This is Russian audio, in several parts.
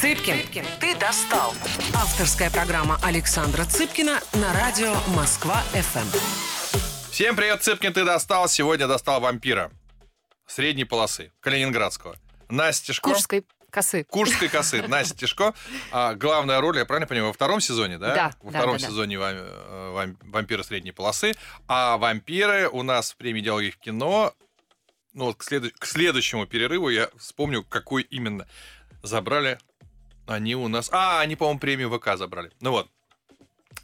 Цыпкин, ты достал. Авторская программа Александра Цыпкина на радио Москва-ФМ. Всем привет, Цыпкин, ты достал. Сегодня достал вампира. Средней полосы, калининградского. Настя Тишко. Куршской косы. Куршской косы. Настя Тишко. А, главная роль, я правильно понимаю, во втором сезоне, да? Да, Во да, втором да, да. сезоне вам- э, вам- вампиры средней полосы. А вампиры у нас в премии «Диалоги в кино». Ну вот к, следу- к следующему перерыву я вспомню, какой именно забрали они у нас. А, они, по-моему, премию ВК забрали. Ну вот.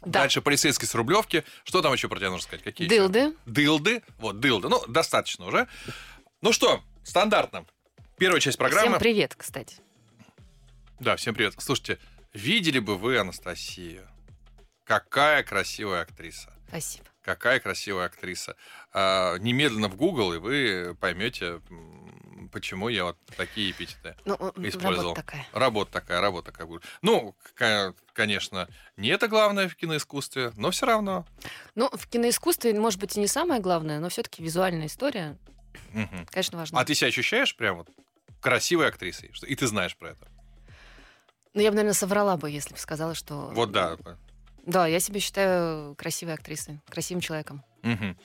Да. Дальше полицейский с Рублевки. Что там еще про тебя нужно сказать? Какие еще? Дылды. Дылды. Вот, дылды. Ну, достаточно уже. Ну что, стандартно. Первая часть программы. Всем привет, кстати. Да, всем привет. Слушайте, видели бы вы Анастасию? Какая красивая актриса. Спасибо. Какая красивая актриса. А, немедленно в Google, и вы поймете, почему я вот такие эпитеты Ну, использовал. работа такая. Работа такая, работа бы. Ну, конечно, не это главное в киноискусстве, но все равно. Ну, в киноискусстве, может быть, и не самое главное, но все-таки визуальная история, Мгм. конечно, важна. А ты себя ощущаешь прям вот красивой актрисой? И ты знаешь про это? Ну, я бы, наверное, соврала бы, если бы сказала, что... Вот да. Да, я себя считаю красивой актрисой, красивым человеком. Мгм.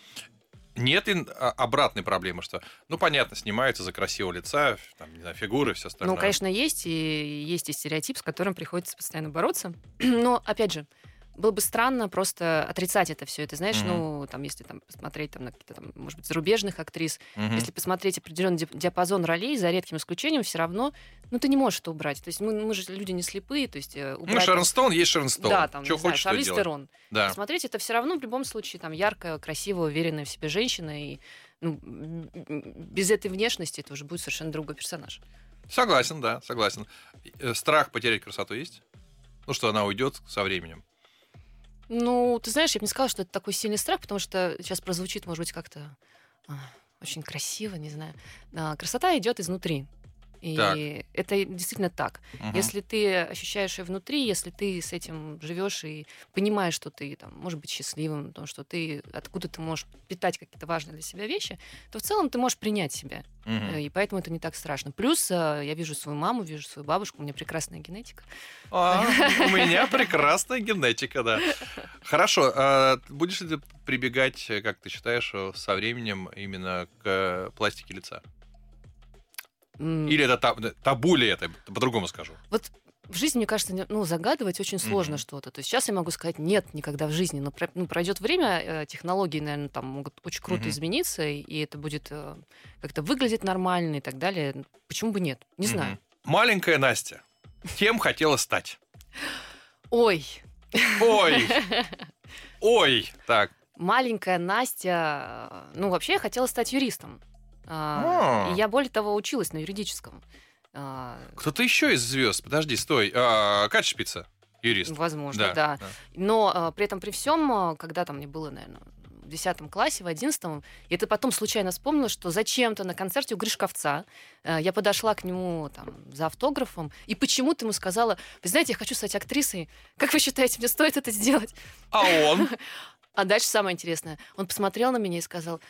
Нет и а, обратной проблемы, что, ну, понятно, снимаются за красивого лица, там, не знаю, фигуры, все остальное. Ну, конечно, есть, и есть и стереотип, с которым приходится постоянно бороться. Но, опять же, было бы странно просто отрицать это все. Это, знаешь, Мгм. ну, там, если там посмотреть там, на какие-то, там, может быть, зарубежных актрис, Мгм. если посмотреть определенный диапазон ролей, за редким исключением, все равно, ну, ты не можешь это убрать. То есть мы, мы же люди не слепые, то есть э, Ну, убрать... Шерон Стоун есть Шерон Стоун. да, там, Что знаю, хочешь, то Шарлиз делай. Терон. Да. Посмотреть, это все равно в любом случае там яркая, красивая, уверенная в себе женщина, и ну, без этой внешности это уже будет совершенно другой персонаж. Согласен, да, согласен. Э, Страх потерять красоту есть? Ну, что она уйдет со временем. Ну, ты знаешь, я бы не сказала, что это такой сильный страх, потому что сейчас прозвучит, может быть, как-то а, очень красиво, не знаю. А, красота идет изнутри. И Так. это действительно так. Мгм. Если ты ощущаешь ее внутри, если ты с этим живешь и понимаешь, что ты там, можешь быть счастливым, то, что ты откуда ты можешь питать какие-то важные для себя вещи, то в целом ты можешь принять себя. Э, И поэтому это не так страшно. Плюс э, я вижу свою маму, вижу свою бабушку, у меня прекрасная генетика. А, у меня прекрасная генетика, да. Хорошо, а будешь ли ты прибегать, как ты считаешь, со временем именно к пластике лица? Или это та- табу ли это? По-другому скажу. Вот в жизни, мне кажется, ну, загадывать очень сложно Мгм. что-то. То есть сейчас я могу сказать нет никогда в жизни, но про- ну, пройдет время, э, технологии, наверное, там могут очень круто Мгм. измениться, и- это будет э, как-то выглядеть нормально и так далее. Почему бы нет? Не знаю. Мгм. Маленькая Настя. Кем хотела стать? Ой, Ой! Ой! Так. маленькая Настя, ну, вообще я хотела стать юристом. А, А. И я, более того, училась на юридическом. А, Кто-то еще из звезд. Подожди, стой. А, Катя Шпица, юрист. Возможно, да. Но э, при этом при всем, когда там мне было, наверное, в 10 классе, в 11 я это потом случайно вспомнила, что зачем-то на концерте у Гришковца э, я подошла к нему там за автографом, и почему-то ему сказала, вы знаете, я хочу стать актрисой, как вы считаете, мне стоит это сделать? А он? А дальше самое интересное, он посмотрел на меня и сказал,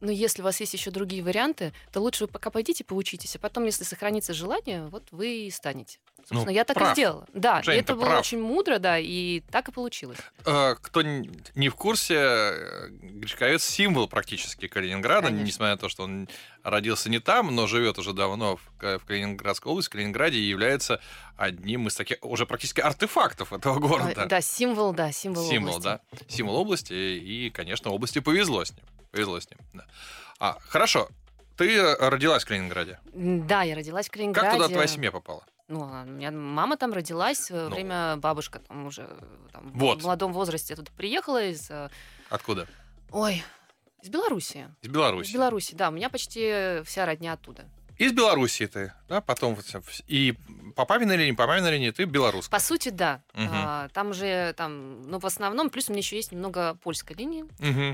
ну, если у вас есть еще другие варианты, то лучше вы пока пойдите поучитесь, а потом, если сохранится желание, вот вы и станете. Собственно, я так Ну, прав. и сделала. Да, Жень, и это было прав. очень мудро, да, и так и получилось. А, Кто не в курсе, э, Гришковец символ практически Калининграда, Конечно. несмотря на то, что он родился не там, но живет уже давно в Ка- в Калининградской области, в Калининграде, и является одним из таких уже практически артефактов этого города. Да, символ, да, символ, Символ, области. да. Символ области, и, конечно, области повезло с ним. Повезло с ним, да. А, хорошо. Ты э, родилась в Калининграде. Да, я родилась в Калининграде. Как туда твоя семья попала? Ну, а у меня мама там родилась, во Ну. время бабушка там уже э, там, Вот. в молодом возрасте тут приехала из... э, Откуда? Ой, из Беларуси. Из Беларуси. Из Беларуси, да, у меня почти вся родня оттуда. Из Беларуси ты, да, потом вот и по папиной линии, по маминой линии ты белорусская. По сути, да. А, там уже, там, ну, в основном, плюс у меня еще есть немного польской линии.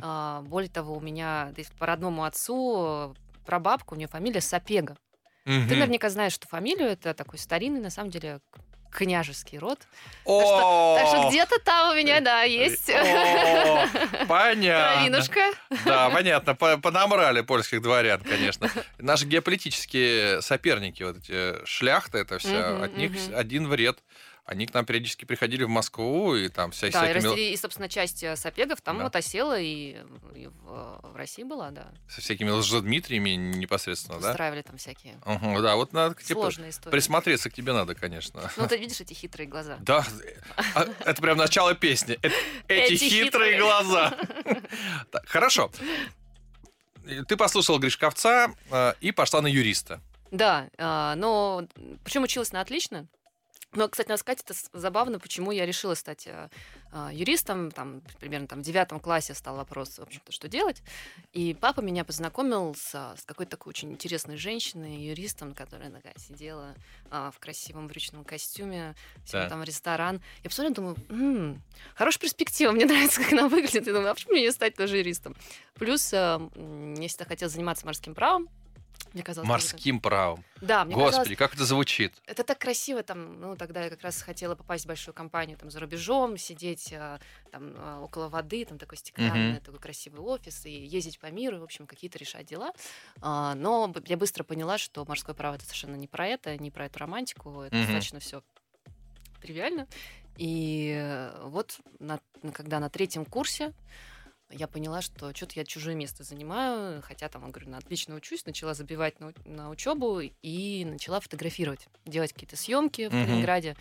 А, более того, у меня то есть по родному отцу э, прабабка, у нее фамилия Сапега. Ты Мгм. наверняка знаешь, что фамилию это такой старинный, на самом деле, княжеский род. Так что где-то там у меня, да, есть О, Понятно. кровинушка. Да, понятно. По- Понамрали польских дворян, конечно. Наши геополитические соперники, вот эти шляхты, это все, от них один вред. Они к нам периодически приходили в Москву, и там вся, Да, и, всякими, Россия- и, собственно, часть э, сапегов там Да. вот осела и, и в, в России была, да. со всякими лжедмитриями непосредственно, да? Устраивали там всякие Мгм, да, вот надо типа, сложные истории. присмотреться к тебе надо, конечно. Ну, ты видишь эти хитрые глаза. Да, а, это прям начало песни. Э- Эти хитрые глаза. Хорошо. Ты послушала Гришковца э, и пошла на юриста. Да, а, но причем училась на отлично. Но, кстати, надо сказать, это забавно, почему я решила стать а, а, юристом. Там, примерно там, в девятом классе стал вопрос, в общем-то, что делать. И папа меня познакомил с, с какой-то такой очень интересной женщиной, юристом, которая такая сидела а, в красивом брючном костюме, Да. там в ресторан. Я посмотрела, думаю, «М, хорошая перспектива, мне нравится, как она выглядит. И думаю, а почему мне не стать тоже юристом? Плюс а, я всегда хотела заниматься морским правом. Мне казалось, что это- Морским правом. Да, мне казалось, Господи, как это звучит. это так красиво, там, ну, тогда я как раз хотела попасть в большую компанию там за рубежом, сидеть а, там а, около воды, там такой стеклянный, такой красивый офис, и ездить по миру, и, в общем, какие-то решать дела. А, но я быстро поняла, что морское право это совершенно не про это, не про эту романтику, это Мгм. достаточно все тривиально. И вот на- когда на третьем курсе я поняла, что что-то я чужое место занимаю, хотя там, говорю, на отлично учусь, начала забивать на, на учебу и начала фотографировать, делать какие-то съемки в Мгм. Калининграде.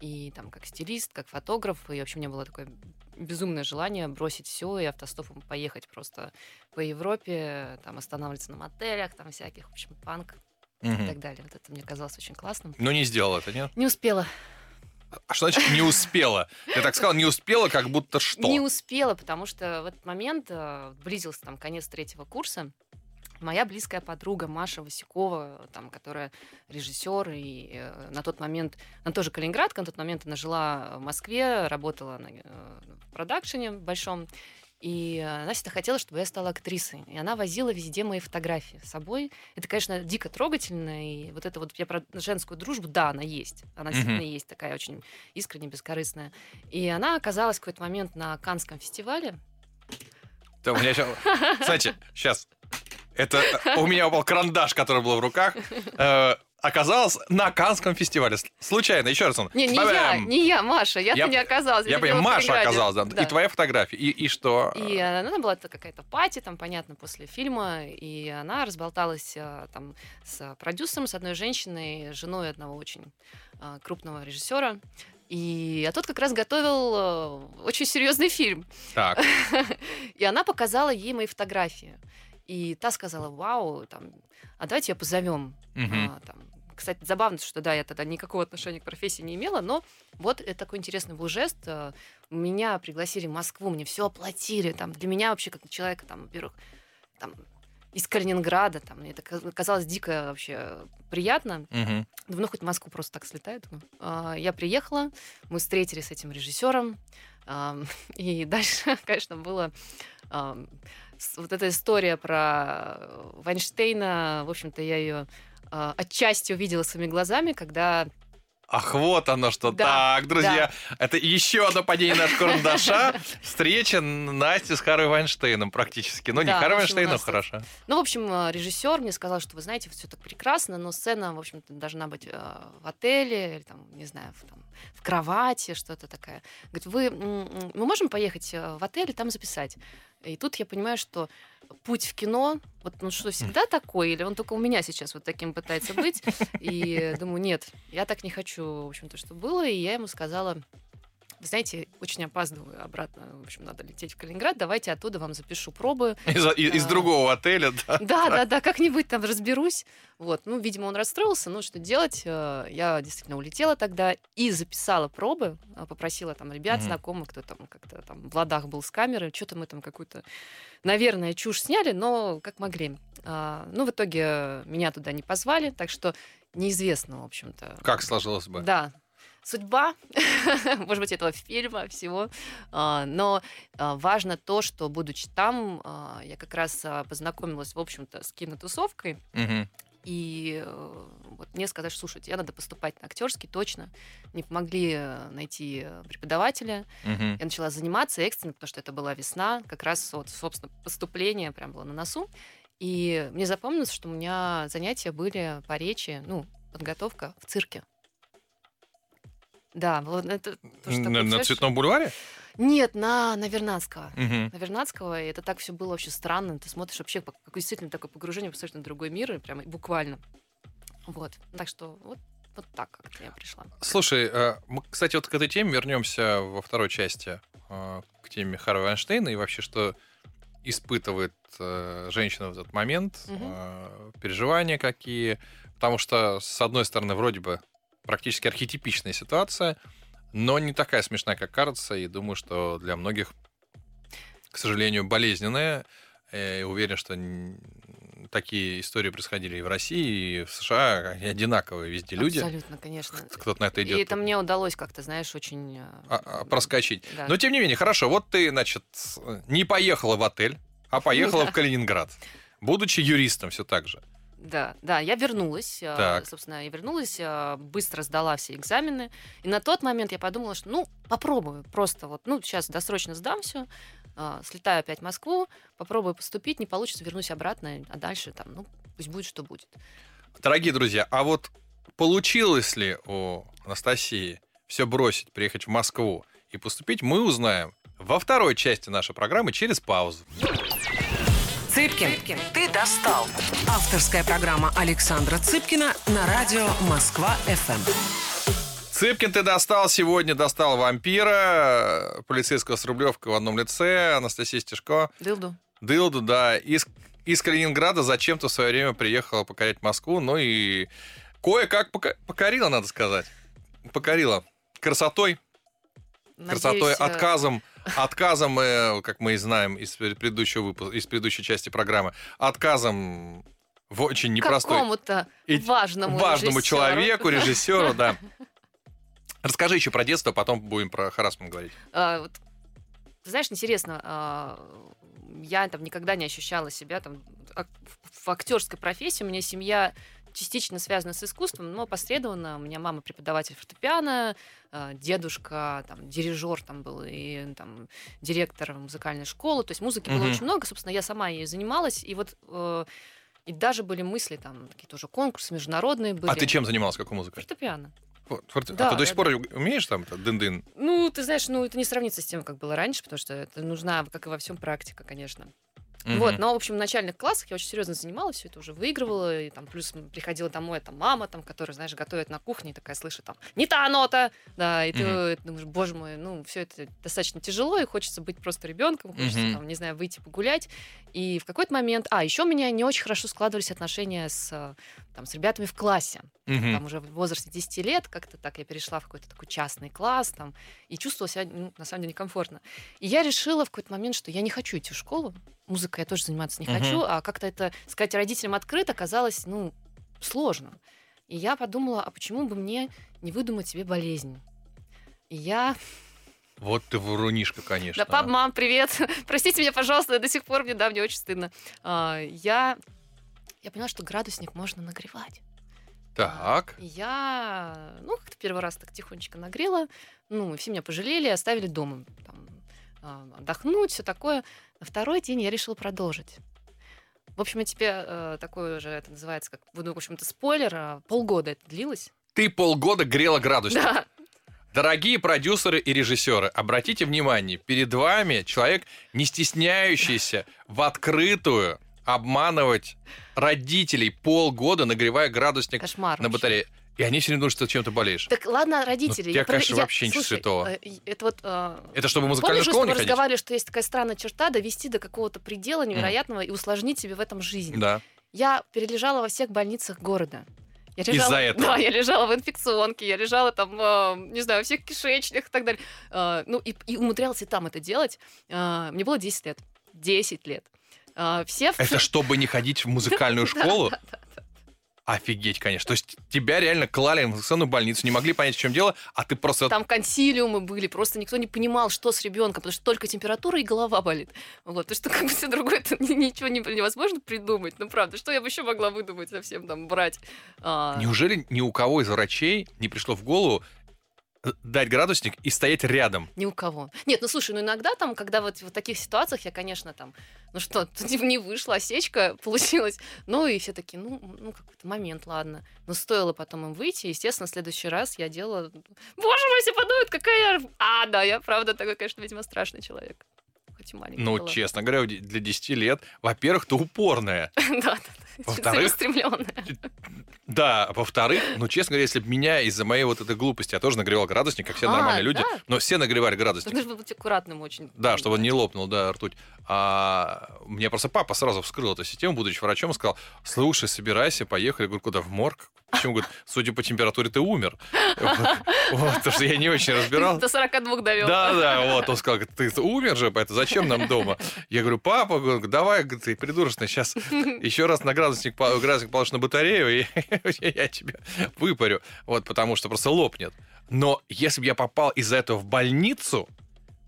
И там как стилист, как фотограф, и вообще у меня было такое безумное желание бросить все и автостопом поехать просто по Европе, там останавливаться на мотелях, там всяких, в общем, панк и Мгм. так далее. Вот это мне казалось очень классным. Но не сделал это, нет? Не успела. А что значит не успела? Я так сказал, не успела, как будто что? Не успела, потому что в этот момент э, близился там конец третьего курса. Моя близкая подруга Маша Васюкова, там, которая режиссер, и э, на тот момент, она тоже калининградка, на тот момент она жила в Москве, работала на, э, в продакшене большом, и э, всегда хотела, чтобы я стала актрисой. И она возила везде мои фотографии с собой. Это, конечно, дико трогательно. И вот это вот я про женскую дружбу, да, она есть. Она действительно есть такая очень искренне бескорыстная. И она оказалась в какой-то момент на Канском фестивале. Да, у меня щас- Кстати, сейчас. Это э, у меня упал карандаш, который был в руках. Оказалось на Канском фестивале. Случайно, еще раз он. Не, не я, не я, Маша. Я-то Я- не оказалась. Я сидела понимаю, Маша оказалась, да. Да. И твоя фотография. И, и что? И она была какая-то пати, там, понятно, после фильма, и она разболталась э, там с продюсером, с одной женщиной, женой одного очень э, крупного режиссера. И а тот как раз готовил э, очень серьезный фильм. Так. И она показала ей мои фотографии. И та сказала, вау, там, а давайте ее позовем. Мгм. А, там. Кстати, забавно, что да, я тогда никакого отношения к профессии не имела, но вот это такой интересный был жест. А, Меня пригласили в Москву, мне все оплатили. Там, для меня вообще, как человека, там, во-первых, там, из Калининграда, там, мне это ка- казалось дико вообще приятно. Думаю, ну хоть в Москву просто так слетаю. думаю. А, Я приехала, мы встретились с этим режиссером, и дальше, конечно, было вот эта история про э, Вайнштейна. В общем-то, я ее отчасти увидела своими глазами, когда Ах, вот оно что. Да, так, друзья, это еще одно падение нашего карандаша. Встреча Насти с Харой Вайнштейном практически. Ну, не Да, Харой общем, у Вайнштейном, нас хорошо. Ну, в общем, э, режиссер мне сказал, что вы знаете, все так прекрасно, но сцена, в общем-то, должна быть э, в отеле, или там, не знаю, в, там, в кровати, что-то такое. Говорит, вы, мы можем поехать в отель и там записать? И тут я понимаю, что путь в кино, вот ну что, всегда такой, или он только у меня сейчас вот таким пытается быть? И думаю, нет, я так не хочу, в общем-то, что было. И я ему сказала, вы знаете, очень опаздываю обратно, в общем, надо лететь в Калининград, давайте оттуда вам запишу пробы. Из, из- из другого отеля, да. Да, да, да, как-нибудь там разберусь. Вот, ну, видимо, он расстроился, ну, что делать? Э, Я действительно улетела тогда и записала пробы, э, попросила там ребят, Мгм. знакомых, кто там как-то там в ладах был с камерой, что-то мы там какую-то, наверное, чушь сняли, но как могли. А, Ну, в итоге меня туда не позвали, так что неизвестно, в общем-то. Как сложилось бы? Да. Судьба, может быть, этого фильма, всего. А, Но а, важно то, что, будучи там, а, я как раз познакомилась, в общем-то, с кинотусовкой. Мгм. И э, вот мне сказали, что, слушайте, я надо поступать на актерский, точно. Не помогли э, найти преподавателя. Мгм. Я начала заниматься экстренно, потому что это была весна, как раз вот, собственно, поступление прям было на носу. И мне запомнилось, что у меня занятия были по речи, ну, подготовка в цирке. Да, вот это то, что На, на? Цветном бульваре? Нет, на, на Вернадского. Мгм. На Вернадского, и это так все было вообще странно. Ты смотришь вообще, как действительно такое погружение в абсолютно другой мир, и прям буквально. Вот. Так что вот, вот так как-то я пришла. Слушай, э, мы, кстати, вот к этой теме вернемся во второй части, э, к теме Харви Вайнштейна и вообще, что испытывает э, женщина в этот момент, э, переживания какие. Потому что, с одной стороны, вроде бы практически архетипичная ситуация, но не такая смешная, как кажется, и думаю, что для многих, к сожалению, болезненная. Э, уверен, что такие истории происходили и в России, и в США, они одинаковые везде люди. Абсолютно, конечно. Кто-то на это идет. И это мне удалось как-то, знаешь, очень... э, а, а, проскочить. да. Но тем не менее, хорошо, вот ты, значит, не поехала в отель, а поехала в Калининград, будучи юристом все так же. Да, да, я вернулась, э, Так. собственно, я вернулась, э, быстро сдала все экзамены, и на тот момент я подумала, что, ну, попробую, просто вот, ну, сейчас досрочно сдам все, слетаю опять в Москву, попробую поступить, не получится, вернусь обратно, а дальше там, ну, пусть будет, что будет. Дорогие друзья, а вот получилось ли у Анастасии все бросить, приехать в Москву и поступить, мы узнаем во второй части нашей программы через паузу. Цыпкин, ты достал. Авторская программа Александра Цыпкина на радио Москва-ФМ. Цыпкин ты достал сегодня, достал вампира, полицейского с Рублевкой в одном лице, Анастасия Стешко. Дылду. Дылду, да, из, из Калининграда зачем-то в свое время приехала покорять Москву, ну и кое-как пока- покорила, надо сказать. Покорила красотой, красотой, Надеюсь, э, отказом, отказом, как мы и знаем из предыдущего выпуска, из предыдущей части программы, отказом в очень непростой, Какому-то важному важному режиссеру. человеку, режиссеру, да. Расскажи еще про детство, потом будем про Харасман говорить. А, вот, ты знаешь, интересно, а, я там никогда не ощущала себя там в- в актерской профессии. У меня семья частично связана с искусством, но посредованно. У меня мама преподаватель фортепиано, а, дедушка там дирижер там был и там директор музыкальной школы. То есть музыки было Мгм. очень много. Собственно, я сама ей занималась. И вот э, и даже были мысли там какие-то уже конкурсы международные были. А ты чем занималась, какой музыкой? Фортепиано. Фор- форте- Да, а ты до да, сих пор умеешь там дын-дын? Ну, ты знаешь, ну это не сравнится с тем, как было раньше, потому что это нужна, как и во всем, практика, конечно. Вот, Мгм. но, в общем, в начальных классах я очень серьезно занималась, все это уже выигрывала, и там плюс приходила домой, там мама, там, которая, знаешь, готовит на кухне, и такая слышит там, не та нота, да, и ты Мгм. думаешь, боже мой, ну, все это достаточно тяжело, и хочется быть просто ребенком, хочется, Мгм. там, не знаю, выйти погулять, и в какой-то момент, а, еще у меня не очень хорошо складывались отношения с, э, там, с ребятами в классе, Мгм. там уже в возрасте 10 лет как-то так я перешла в какой-то такой частный класс там и чувствовала себя ну, на самом деле некомфортно. И я решила в какой-то момент, что я не хочу идти в школу, музыкой я тоже заниматься не Мгм. хочу, а как-то это сказать родителям открыто казалось, ну, сложно. И я подумала, а почему бы мне не выдумать себе болезнь? И я... Вот ты врунишка, конечно. Да, пап, мам, привет. Простите меня, пожалуйста, до сих пор мне, да, мне очень стыдно. А, я... Я поняла, что градусник можно нагревать. Так. И Я, ну, как-то первый раз так тихонечко нагрела. Ну, все меня пожалели, оставили дома там, а, отдохнуть, все такое. На второй день я решила продолжить. В общем, я тебе э, такой уже, это называется, как, ну, в общем-то, спойлер, а, полгода это длилось. Ты полгода грела градусник. Да, Дорогие продюсеры и режиссеры, обратите внимание, перед вами человек, не стесняющийся в открытую обманывать родителей полгода, нагревая градусник кошмар. на батарее. И они все время думают, что ты чем-то болеешь. Так ладно, родители. Ну, я, конечно, вообще ничего слушай, святого. э, Это вот... э, Это чтобы музыкальную Помнишь, школу не ходить? разговаривали, что есть такая странная черта довести до какого-то предела невероятного и усложнить себе в этом жизнь. Да. Я перележала во всех больницах города. Я Из-за лежала, этого? Да, я лежала в инфекционке, я лежала там, э, не знаю, во всех кишечниках и так далее. Э, ну, и, и умудрялась и там это делать. Э, мне было 10 лет. 10 лет. Э, все... Это чтобы не ходить в музыкальную школу? Офигеть, конечно. То есть тебя реально клали в инфекционную больницу, не могли понять, в чем дело, а ты просто... Там консилиумы были, просто никто не понимал, что с ребенком, потому что только температура и голова болит. Вот, то что как бы все другое, это ничего не, невозможно придумать. Ну, правда, что я бы еще могла выдумать совсем там брать? А... Неужели ни у кого из врачей не пришло в голову дать градусник и стоять рядом. Ни у кого. Нет, ну слушай, ну иногда там, когда вот в таких ситуациях я, конечно, там, ну что, тут не вышла, осечка получилась. Ну и все таки ну, ну какой-то момент, ладно. Но стоило потом им выйти, естественно, в следующий раз я делала, боже мой, все подумают, какая я... А, да, я правда такой, конечно, видимо, страшный человек. Хоть и маленький Ну, была. честно говоря, для 10 лет, во-первых, ты упорная. Да, да, да. Во-вторых. Да, во-вторых, ну, честно говоря, если бы меня из-за моей вот этой глупости, я тоже нагревал градусник, как все А, нормальные люди, да? но все нагревали градусник. Нужно быть аккуратным очень. Да, чтобы он не лопнул, да, ртуть. А мне просто папа сразу вскрыл эту систему, будучи врачом, и сказал, слушай, собирайся, поехали. Я говорю, куда, в морг? Почему? Говорит, судя по температуре, ты умер. Вот, потому что я не очень разбирал. До 42 довел. Да, да, вот, он сказал, ты умер же, поэтому зачем нам дома? Я говорю, папа, давай, ты придурочный, сейчас еще раз на градусник, по- градусник положишь на батарею, и я тебя выпарю. Вот, потому что просто лопнет. Но если бы я попал из-за этого в больницу,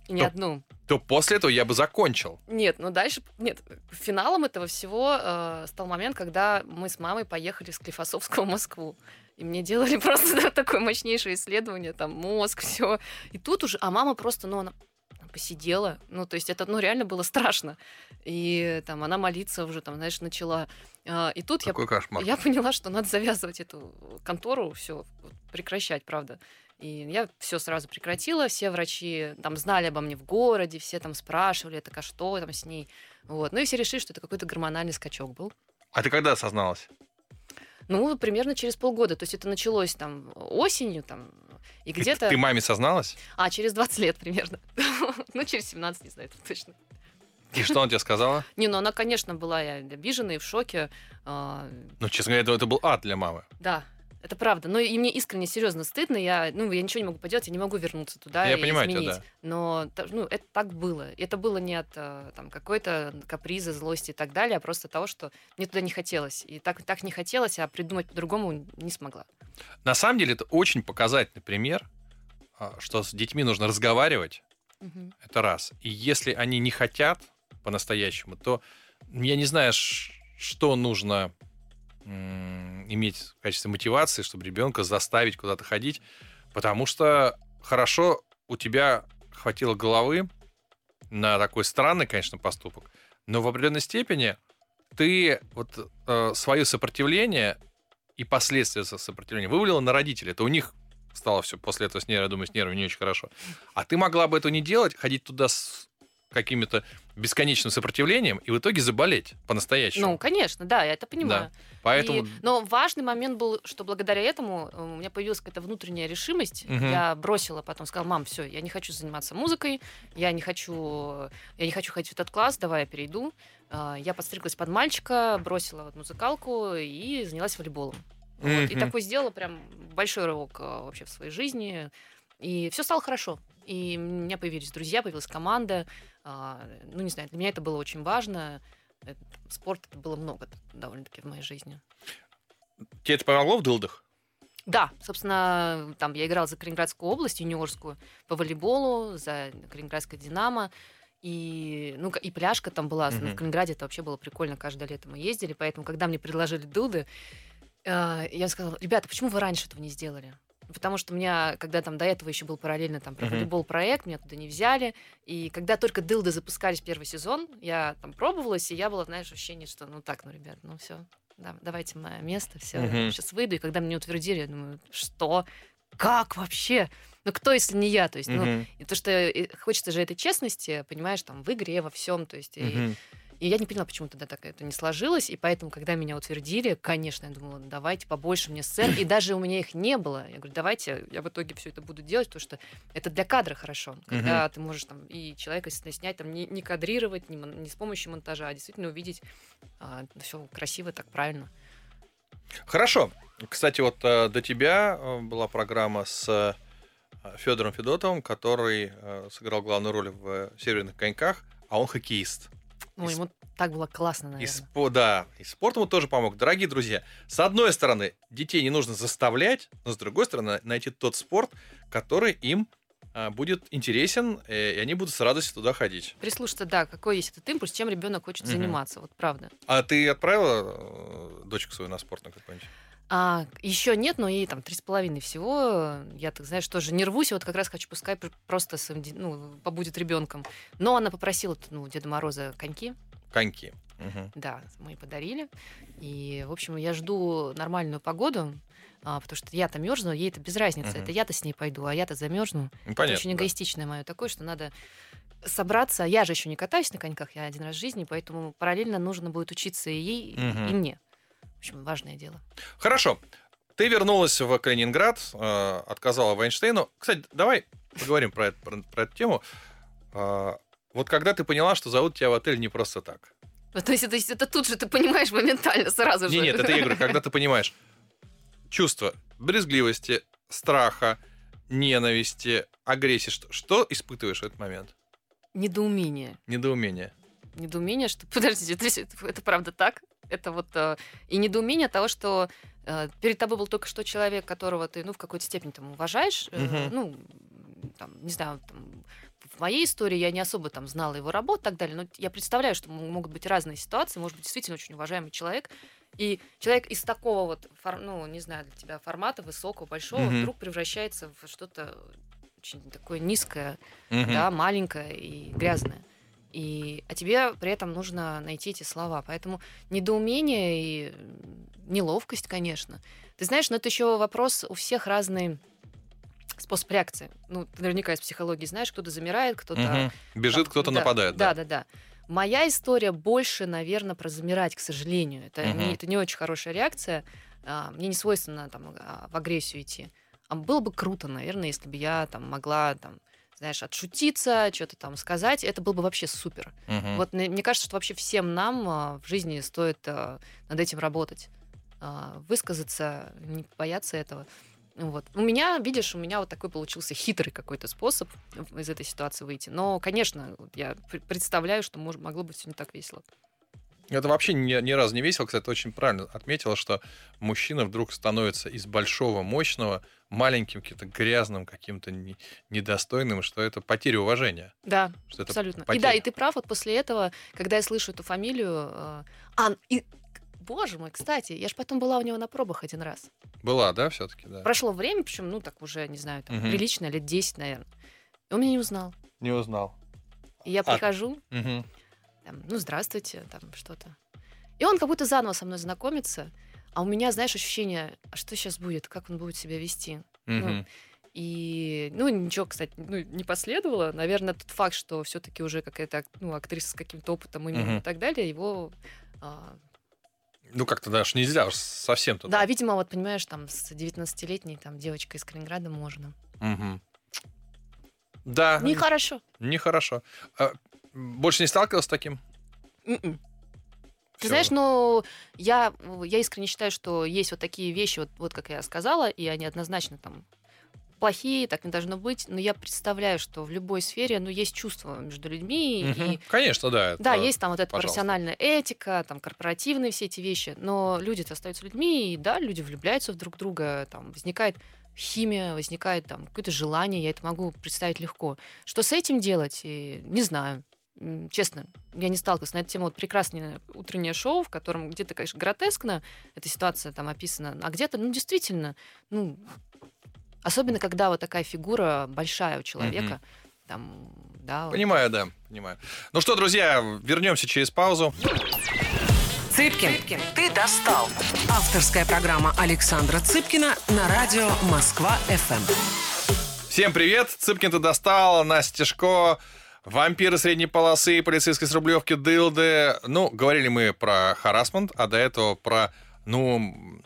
не То- одну. то после этого я бы закончил. Нет, ну дальше... Нет, финалом этого всего э, стал момент, когда мы с мамой поехали с Клифосовского в Москву. И мне делали просто да, такое мощнейшее исследование, там мозг, все. И тут уже... А мама просто, ну, она посидела. Ну, то есть это, ну, реально было страшно. И там она молиться уже, там, знаешь, начала. А, И тут я Какой кошмар. Я поняла, что надо завязывать эту контору, все прекращать, правда. И я все сразу прекратила, все врачи там знали обо мне в городе, все там спрашивали, так а что там с ней. Вот. Ну и все решили, что это какой-то гормональный скачок был. А ты когда осозналась? Ну, примерно через полгода. То есть это началось там осенью, там, и Ты- где-то... Ты маме созналась? А, через 20 лет примерно. Ну, через 17, не знаю, это точно. И что она тебе сказала? Не, ну она, конечно, была и обижена и в шоке. А, Ну, честно говоря, это, это был ад для мамы. Да, это правда. Но и мне искренне, серьезно стыдно. Я, ну, я ничего не могу поделать, я не могу вернуться туда Я и понимаю тебя, изменить. да. Но ну, это так было. Это было не от э, там, какой-то каприза, злости и так далее, а просто того, что мне туда не хотелось. И так, так не хотелось, а придумать по-другому не смогла. На самом деле, это очень показательный пример, а, что с детьми нужно разговаривать. Мгм. Это раз. И если они не хотят по-настоящему, то я не знаю, что нужно иметь в качестве мотивации, чтобы ребенка заставить куда-то ходить. Потому что хорошо у тебя хватило головы на такой странный, конечно, поступок, но в определенной степени ты вот э, свое сопротивление и последствия со- сопротивления вывалила на родителей. Это у них стало все после этого с нервами, думаю, с нервами не очень хорошо. А ты могла бы этого не делать, ходить туда с каким-то бесконечным сопротивлением и в итоге заболеть по-настоящему. Ну, конечно, да, я это понимаю. Поэтому И- но важный момент был, что благодаря этому э, у меня появилась какая-то внутренняя решимость. Мгм. Я бросила потом, сказала, мам, все, я не хочу заниматься музыкой, я не хочу, я не хочу ходить в этот класс, давай я перейду. А, Я подстриглась под мальчика, бросила вот музыкалку и занялась волейболом. Вот. И Мгм. такой сделала прям большой рывок а, вообще в своей жизни. И все стало хорошо. И у меня появились друзья, появилась команда. А, Ну, не знаю, для меня это было очень важно. Это- Спорт это было много довольно-таки в моей жизни. тебе это помогло в дылдах? Да, собственно, там я играла за Калининградскую область, юниорскую, по волейболу, за Калининградское «Динамо». И, ну, и пляжка там была. Мгм. В Калининграде это вообще было прикольно. Каждое лето мы ездили. Поэтому, когда мне предложили дылды, э, я сказала, ребята, почему вы раньше этого не сделали? Потому что у меня, когда там до этого еще был параллельно там про Мгм. волейбол проект, меня туда не взяли. И когда только дылды запускались первый сезон, я там пробовалась, и я была, знаешь, ощущение, что ну так, ну, ребят, ну все, да, давайте мое место, все, Мгм. сейчас выйду. И когда меня утвердили, я думаю, что? Как вообще? Ну кто, если не я? То есть, ну, Мгм. и то, что э, хочется же этой честности, понимаешь, там, в игре, во всем. То есть, и, Мгм. И я не поняла, почему тогда так это не сложилось. И поэтому, когда меня утвердили, конечно, я думала, давайте побольше мне сцен. И даже у меня их не было. Я говорю, давайте, я в итоге все это буду делать, потому что это для кадра хорошо. Когда ты можешь там и человека снять, там, не, не кадрировать, не, не с помощью монтажа, а действительно увидеть все красиво, так правильно. Хорошо. Кстати, вот э, до тебя э, была программа с Федором Федотовым, который э, сыграл главную роль в «Северных коньках», а он хоккеист. Ну, И ему так было классно, И наверное. спо- да, и спорт ему тоже помог. Дорогие друзья, с одной стороны, детей не нужно заставлять, но с другой стороны, найти тот спорт, который им а, будет интересен, э, и они будут с радостью туда ходить. Прислушаться, да, какой есть этот импульс, чем ребенок хочет Мгм. заниматься, вот правда. А ты отправила э, дочку свою на спорт на какой-нибудь? А, еще нет, но ей там три с половиной всего. Я, так знаешь, тоже не рвусь, вот как раз хочу, пускай пр- просто своим ну, побудет ребенком. Но она попросила ну, Деда Мороза коньки. Коньки. Мгм. Да, мы ей подарили. И, в общем, я жду нормальную погоду, а, потому что я-то мерзну, ей это без разницы. Мгм. Это я-то с ней пойду, а я-то замерзну. Ну, Это понятно. очень да. эгоистичное мое такое, что надо собраться. Я же еще не катаюсь на коньках, я один раз в жизни, поэтому параллельно нужно будет учиться и ей, Мгм. и мне. В общем, важное дело. Хорошо. Ты вернулась в Калининград, э, отказала Вайнштейну. Кстати, давай поговорим про, про- про эту тему. А, Вот когда ты поняла, что зовут тебя в отель не просто так. Ну, То есть, это, это тут же ты понимаешь моментально, сразу же. Не, нет, это я говорю, когда ты понимаешь чувство брезгливости, страха, ненависти, агрессии. Что, что испытываешь в этот момент? Недоумение. Недоумение. Недоумение, что... Подождите, это, это- это правда так? Это вот... э, и недоумение того, что э, перед тобой был только что человек, которого ты, ну, в какой-то степени там уважаешь. Мгм. ну, там, не знаю, там, в моей истории я не особо там знала его работу и так далее, но я представляю, что могут быть разные ситуации, может быть, действительно очень уважаемый человек, и человек из такого вот, ну, не знаю, для тебя формата высокого, большого, Мгм. вдруг превращается в что-то очень такое низкое, Мгм. да, маленькая и грязная. И, а тебе при этом нужно найти эти слова. Поэтому недоумение и неловкость, конечно. Ты знаешь, но это еще вопрос у всех разный способ реакции. Ну, ты наверняка из психологии знаешь, кто-то замирает, кто-то... Мгм. Бежит, там, кто-то да, нападает. Да, да, да. Моя история больше, наверное, про замирать, к сожалению. Это, Мгм. не, это не очень хорошая реакция. А, мне не свойственно там, а, в агрессию идти. А было бы круто, наверное, если бы я там могла там, знаешь, отшутиться, что-то там сказать. Это было бы вообще супер. Мгм. Вот мне кажется, что вообще всем нам а, в жизни стоит а, над этим работать. А, Высказаться, не бояться этого. Вот. У меня, видишь, у меня вот такой получился хитрый какой-то способ из этой ситуации выйти. Но, конечно, я пр- представляю, что мож- могло быть все не так весело. Это вообще ни, ни разу не весело. Кстати, очень правильно отметила, что мужчина вдруг становится из большого, мощного, маленьким, каким-то грязным, каким-то не- недостойным, что это потеря уважения. Да, Что это абсолютно. И потеря. да, и ты прав, вот после этого, когда я слышу эту фамилию... э, А, и, боже мой, кстати, я же потом была у него на пробах один раз. Была, да, все-таки, да? Прошло время, причем, ну, так уже, не знаю, там, Мгм. прилично, лет 10, наверное. И он меня не узнал. Не узнал. И я А- прихожу, Мгм. Там, ну, здравствуйте, там, что-то. И он как будто заново со мной знакомится, а у меня, знаешь, ощущение, а что сейчас будет, как он будет себя вести. Мгм. И, ну, ничего, кстати, ну, не последовало. Наверное, тот факт, что все-таки уже какая-то ак- ну, актриса с каким-то опытом именем Мгм. и так далее, его... а, Ну, как-то даже нельзя совсем туда. Да, видимо, вот, понимаешь, там, с 19-летней там, девочкой из Калининграда можно. Мгм. Да, Нехорошо. нехорошо. А, больше не сталкивался с таким? М-м. Ты знаешь, ну, я, я искренне считаю, что есть вот такие вещи, вот, вот как я сказала, и они однозначно там плохие, так не должно быть, но я представляю, что в любой сфере, ну, есть чувства между людьми, Мгм. и Конечно, да. да, это- есть там вот эта пожалуйста. профессиональная этика, там корпоративные все эти вещи, но люди-то остаются людьми, и да, люди влюбляются в друг друга, там возникает химия, возникает там какое-то желание, я это могу представить легко. Что с этим делать, и не знаю. Честно, я не сталкивалась на эту тему. Вот прекрасное утреннее шоу, в котором где-то, конечно, гротескно эта ситуация там описана, а где-то, ну, действительно, ну, особенно когда вот такая фигура большая у человека, там, да, вот. Понимаю, да, понимаю. Ну что, друзья, вернемся через паузу. Цыпкин, ты достал. Авторская программа Александра Цыпкина на радио Москва-ФМ. Всем привет! Цыпкин ты достал, Настя Тишко, вампиры средней полосы, полицейской с Рублевки, дылды. Ну, говорили мы про харасмент, а до этого про ну,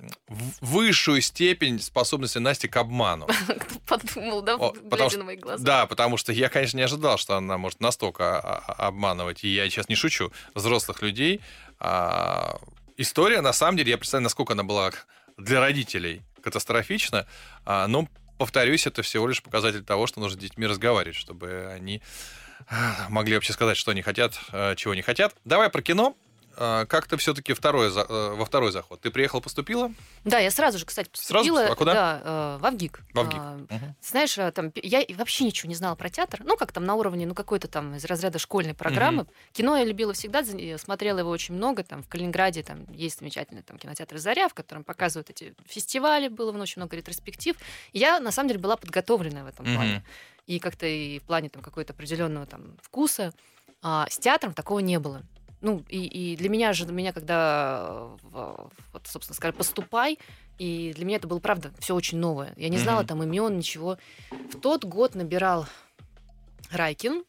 высшую степень способности Насти к обману. Кто подумал, да, О, потому что- на мои глаза. Да, потому что я, конечно, не ожидал, что она может настолько а- а- обманывать. И я сейчас не шучу. Взрослых людей. А, История, на самом деле, я представляю, насколько она была для родителей катастрофична. А, Но, повторюсь, это всего лишь показатель того, что нужно с детьми разговаривать, чтобы они А, Могли вообще сказать, что они хотят, э, чего не хотят. Давай про кино. А, Как ты все-таки второй, э, во второй заход? Ты приехала, поступила? Да, я сразу же, кстати, Сразу поступила. поступила? А куда? Да, э, в Авгик. В Авгик. А, Мгм. Знаешь, а, там, я вообще ничего не знала про театр. Ну, как там на уровне, ну, какой-то там из разряда школьной программы. Кино я любила всегда, смотрела его очень много. Там в Калининграде там есть замечательный там, кинотеатр «Заря», в котором показывают эти фестивали, было очень много ретроспектив. Я, на самом деле, была подготовленная в этом Мгм. плане. И как-то и в плане там какой-то определенного там вкуса. А с театром такого не было. Ну, и, и для меня же, меня когда, э, вот, собственно, сказали, поступай, и для меня это было, правда, все очень новое. Я не знала Мгм. там имен, ничего. В тот год набирал Райкин.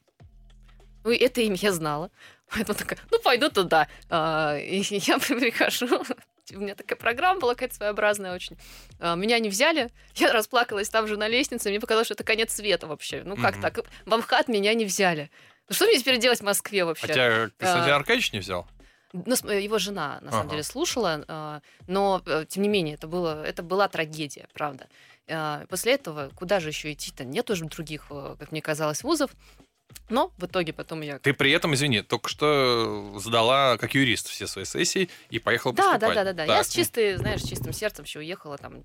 Ну, и это имя я знала. Поэтому такая, ну, пойду туда. А, и я прихожу. У меня такая программа была какая-то своеобразная очень. А, Меня не взяли. Я расплакалась там же на лестнице. Мне показалось, что это конец света вообще. Ну, как Мгм. так? В Амхат меня не взяли. Ну, что мне теперь делать в Москве вообще? Хотя Константин А. Аркадьевич не взял. Ну, с- его жена, на самом Ага. деле, слушала, а, но, э, тем не менее, это, было, это была трагедия, правда. А, После этого куда же еще идти-то? Нет уже других, э, как мне казалось, вузов. Но в итоге потом я... Ты при этом, извини, только что сдала как юрист все свои сессии и поехала Да, поступать. да, да, да, да. Я Так, с чистой, знаешь, чистым сердцем еще уехала там.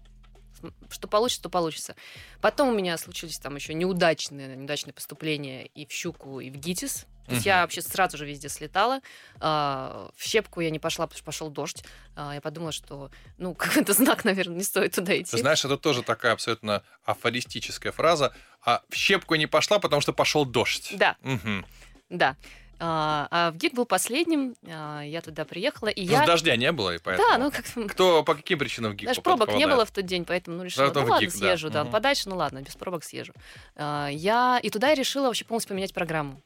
Что получится, то получится. Потом у меня случились там еще неудачные, неудачные поступления и в Щуку, и в ГИТИС. То есть Мгм. я вообще сразу же везде слетала. А, В Щепку я не пошла, потому что пошел дождь. А, Я подумала, что, ну, какой-то знак, наверное, не стоит туда идти. Ты знаешь, это тоже такая абсолютно афористическая фраза. А в щепку не пошла, потому что пошел дождь. Да, Мгм. да. А а в ГИК был последним, а, я туда приехала, и Просто я... дождя не было, и поэтому... Да, ну как Кто, по каким причинам в ГИК Даже пробок не было в тот день, поэтому ну, решила, Зато ну ладно, ГИК, да. съезжу, да, Мгм. подальше, ну ладно, без пробок съезжу. А, Я и туда я решила вообще полностью поменять программу.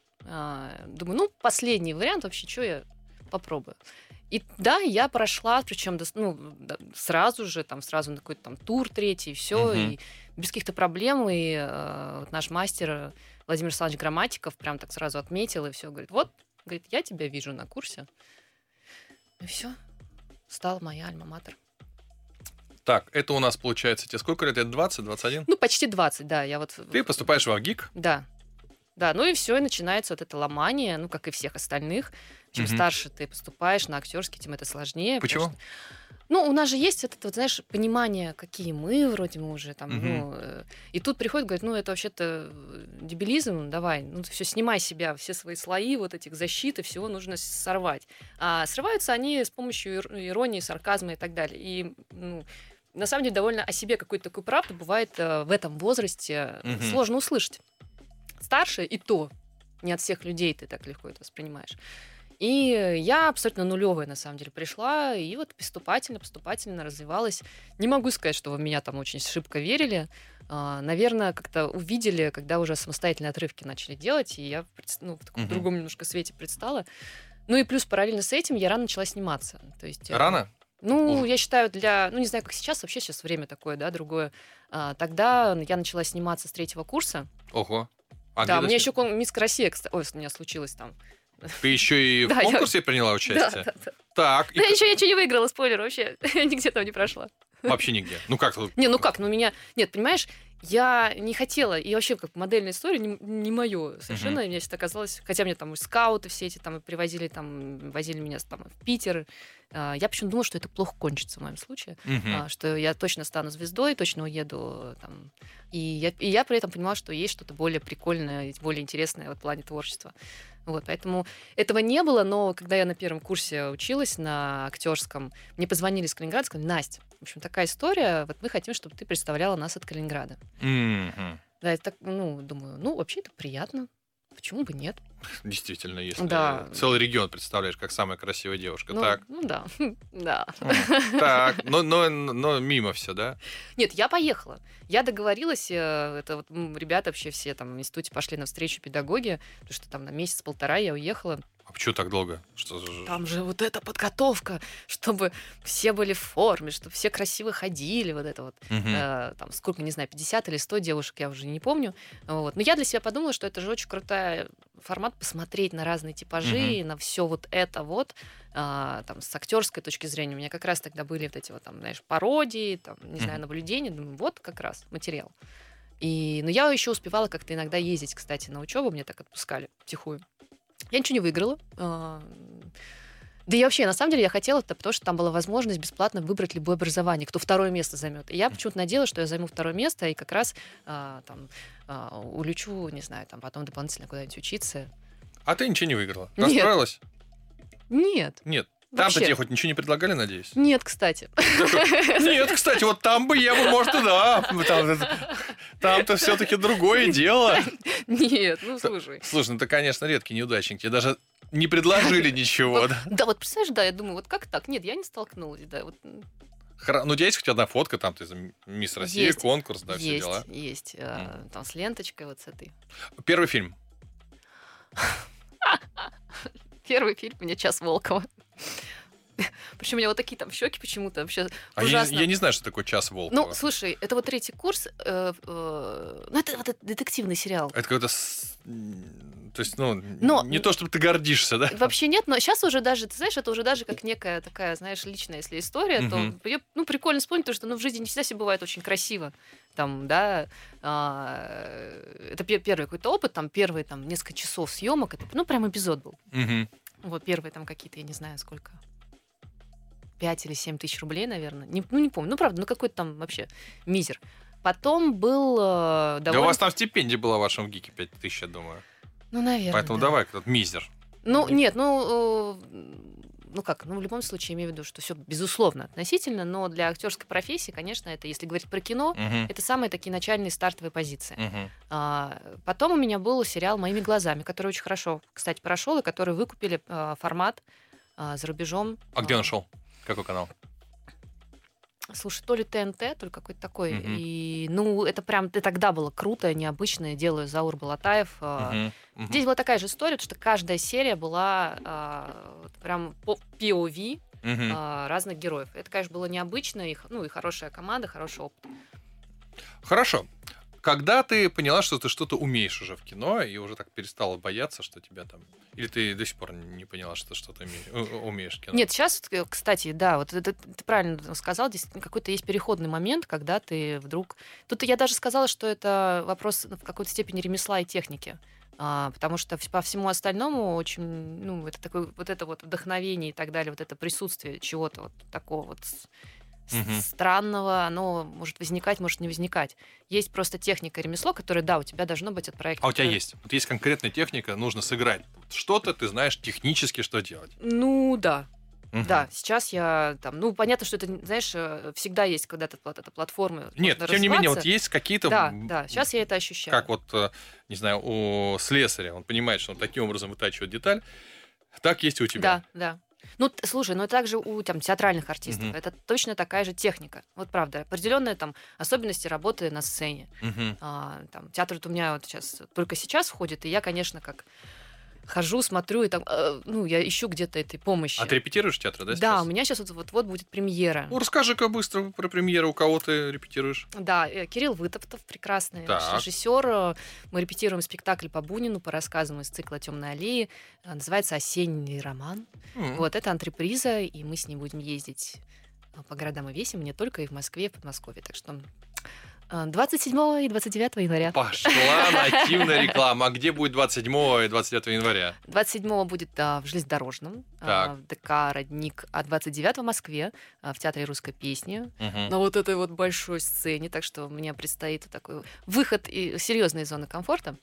Думаю, ну, последний вариант вообще, что я попробую. И да, я прошла, причем ну, да, сразу же, там сразу на какой-то там тур третий, все, Мгм. и без каких-то проблем. И э, вот наш мастер Владимир Александрович Грамматиков прям так сразу отметил и все, говорит, вот, говорит, я тебя вижу на курсе. И все, стала моя альма-матер. Так, это у нас получается, тебе сколько лет? Это 20, 21? Ну, почти 20, да. Я вот... Ты поступаешь в АГИК. Да. Да, ну и все, и начинается вот это ломание, ну, как и всех остальных. Чем Мгм. старше ты поступаешь на актерский, тем это сложнее. потому Почему? что- ну, у нас же есть это, вот, знаешь, понимание, какие мы, вроде мы уже там, Мгм. ну, э, и тут приходит, говорит, ну, это вообще-то э, дебилизм, давай, ну, все, снимай себя, все свои слои вот этих защиты, всего нужно сорвать. А срываются они с помощью ир- иронии, сарказма и так далее. И, ну, на самом деле, довольно о себе какую-то такую правду бывает э, в этом возрасте Мгм. сложно услышать. Старше и то не от всех людей ты так легко это воспринимаешь. И я абсолютно нулевая, на самом деле, пришла, и вот поступательно, поступательно развивалась. Не могу сказать, что в меня там очень шибко верили. А, Наверное, как-то увидели, когда уже самостоятельные отрывки начали делать, и я ну, в таком Мгм. другом немножко свете предстала. Ну и плюс параллельно с этим я рано начала сниматься. То есть, Рано? ну, Ого. я считаю, для... Ну, не знаю, как сейчас, вообще сейчас время такое, да, другое. А, тогда я начала сниматься с третьего курса. Ого. А да, у меня еще кон- мисс Россия, кстати, ой, у меня случилось там. Ты еще и в я- конкурсе приняла участие? да, да. Так, Да, я еще ничего не выиграла, спойлер, вообще. Я нигде там не прошла. вообще нигде. Ну как? Не, ну как, ну меня... Нет, понимаешь, я не хотела, и вообще как модельная история не, не мое совершенно. Мгм. Мне всегда казалось, хотя мне там скауты все эти там привозили, там, возили меня там в Питер. А, Я почему-то думала, что это плохо кончится в моем случае. А, что я точно стану звездой, точно уеду там. И я, и я при этом понимала, что есть что-то более прикольное, более интересное вот в плане творчества. Вот, поэтому этого не было, но когда я на первом курсе училась на актерском, мне позвонили из Калининграда, сказали, Настя, в общем, такая история, вот мы хотим, чтобы ты представляла нас от Калининграда. Мгм. Да, я так, ну, думаю, ну, вообще это приятно. Почему бы нет? Действительно, если Да. целый регион представляешь, как самая красивая девушка. Ну, Так, ну да, да. Так, но, но, но мимо все, да? Нет, я поехала. Я договорилась, э, это вот ребята вообще все там в институте пошли на встречу педагоги, потому что там на месяц-полтора я уехала. А почему так долго? Что за- Там же вот эта подготовка, чтобы все были в форме, чтобы все красиво ходили, вот это вот. Мгм. Э, там сколько, не знаю, 50 или 100 девушек, я уже не помню. Вот. Но я для себя подумала, что это же очень крутой формат посмотреть на разные типажи, на все вот это вот, а, там, с актерской точки зрения. У меня как раз тогда были вот эти вот, там, знаешь, пародии, там, не знаю, наблюдения. Думаю, вот как раз материал. И, но я еще успевала как-то иногда ездить, кстати, на учебу, мне так отпускали тихую. Я ничего не выиграла. а, Да и вообще, на самом деле, я хотела это, потому что там была возможность бесплатно выбрать любое образование, кто второе место займет. И я почему-то надеялась, что я займу второе место, и как раз а, там а, улечу, не знаю, там потом дополнительно куда-нибудь учиться. А ты ничего не выиграла? Нет. Расстроилась? Нет, Нет. Там-то тебе хоть ничего не предлагали, надеюсь? нет, кстати. Нет, кстати, вот там бы я бы, может, и да. Там-то все-таки другое дело. Нет, ну слушай. Слушай, ну ты, конечно, редкий неудачник. Тебе даже не предложили ничего. да? Да, вот представляешь, да, я думаю, вот как так? Нет, я не столкнулась, да, вот Ну, у тебя есть хоть одна фотка, там ты за Мисс Россия, Есть. конкурс, да, все дела. есть, а, там с ленточкой вот с этой. Первый фильм. Первый фильм у меня «Час Волкова». Причем у меня вот такие там щеки почему-то вообще А я, ужасно. я не знаю, что такое час Волкова. Ну, слушай, это вот третий курс. э, э, ну, это вот этот детективный сериал. Это какой-то... То есть, ну, Но- не то, чтобы ты гордишься, да? Вообще нет, но сейчас уже даже, ты знаешь, это уже даже как некая такая, знаешь, личная, если история, то Мгм. её, ну, прикольно вспомнить, потому что ну, в жизни не всегда все бывает очень красиво. Там, да, а, это пе- первый какой-то опыт, там первые там несколько часов съемок, это, ну, прям эпизод был. Вот первые там какие-то, я не знаю, сколько. 5 или 7 тысяч рублей, наверное. Не, ну, не помню. Ну, правда, ну какой-то там вообще мизер. Потом был э, Да у довольно... вас там стипендия была в вашем ГИКе 5000, я думаю. Ну, наверное. Поэтому да. давай, этот мизер. Ну, нет, ну, э, ну как, ну, в любом случае, имею в виду, что все безусловно относительно, но для актерской профессии, конечно, это, если говорить про кино, Мгм. это самые такие начальные стартовые позиции. Мгм. А, потом у меня был сериал «Моими глазами», который очень хорошо, кстати, прошел, и который выкупили а, формат а, за рубежом. А где А, он шел? Какой канал? Слушай, то ли ТНТ, то ли какой-то такой. Мгм. И, ну, это прям это тогда было круто, необычное. Делаю Заур Балатаев. Мгм. Мгм. Здесь была такая же история, потому что каждая серия была а, прям по POV Мгм. а, разных героев. Это, конечно, было необычно, и, ну, и хорошая команда, хороший опыт. Хорошо. Когда ты поняла, что ты что-то умеешь уже в кино, и уже так перестала бояться, что тебя там... Или ты до сих пор не поняла, что что-то умеешь в кино? Нет, сейчас, кстати, да, вот это ты правильно сказал, здесь какой-то есть переходный момент, когда ты вдруг... Тут я даже сказала, что это вопрос ну, в какой-то степени ремесла и техники. А, потому что по всему остальному очень, ну, это такое, вот это вот вдохновение и так далее, вот это присутствие чего-то вот такого вот Мгм. странного, оно может возникать, может не возникать. Есть просто техника ремесло, которое, да, у тебя должно быть от проекта. А у тебя который- есть? Вот есть конкретная техника, нужно сыграть. Что-то ты знаешь технически, что делать. Ну, да, Мгм. Да, сейчас я там, ну, понятно, что это, знаешь, э, всегда есть когда-то эта платформа. Нет, тем не менее, вот есть какие-то... Да, да, сейчас я это ощущаю. Как вот, э, не знаю, у слесаря, он понимает, что он таким образом вытачивает деталь, так есть и у тебя. Да, да. Ну, слушай, ну также у там, театральных артистов Мгм. это точно такая же техника. Вот правда, определенные там особенности работы на сцене. Мгм. А, там, театр у меня вот сейчас только сейчас входит, и я, конечно, как хожу, смотрю, и там, э, ну, я ищу где-то этой помощи. А ты репетируешь театр, да, да, сейчас? у меня сейчас вот, вот будет премьера. Ну, расскажи-ка быстро про премьеру, у кого ты репетируешь. Да, э, Кирилл Вытоптов, прекрасный Так. режиссер. Э, Мы репетируем спектакль по Бунину по рассказам из цикла Темной аллеи. Э, Называется Осенний роман. М. Вот это антреприза, и мы с ним будем ездить по городам и весим, не только и в Москве, и в Подмосковье. Так что 27 и 29 января. Пошла нативная реклама. А где будет 27 и 29 января? 27 будет а, в железнодорожном, а, в ДК «Родник», а 29 в Москве, а, в Театре русской песни. Мгм. на вот этой вот большой сцене, так что мне предстоит такой выход и серьезные зоны комфорта.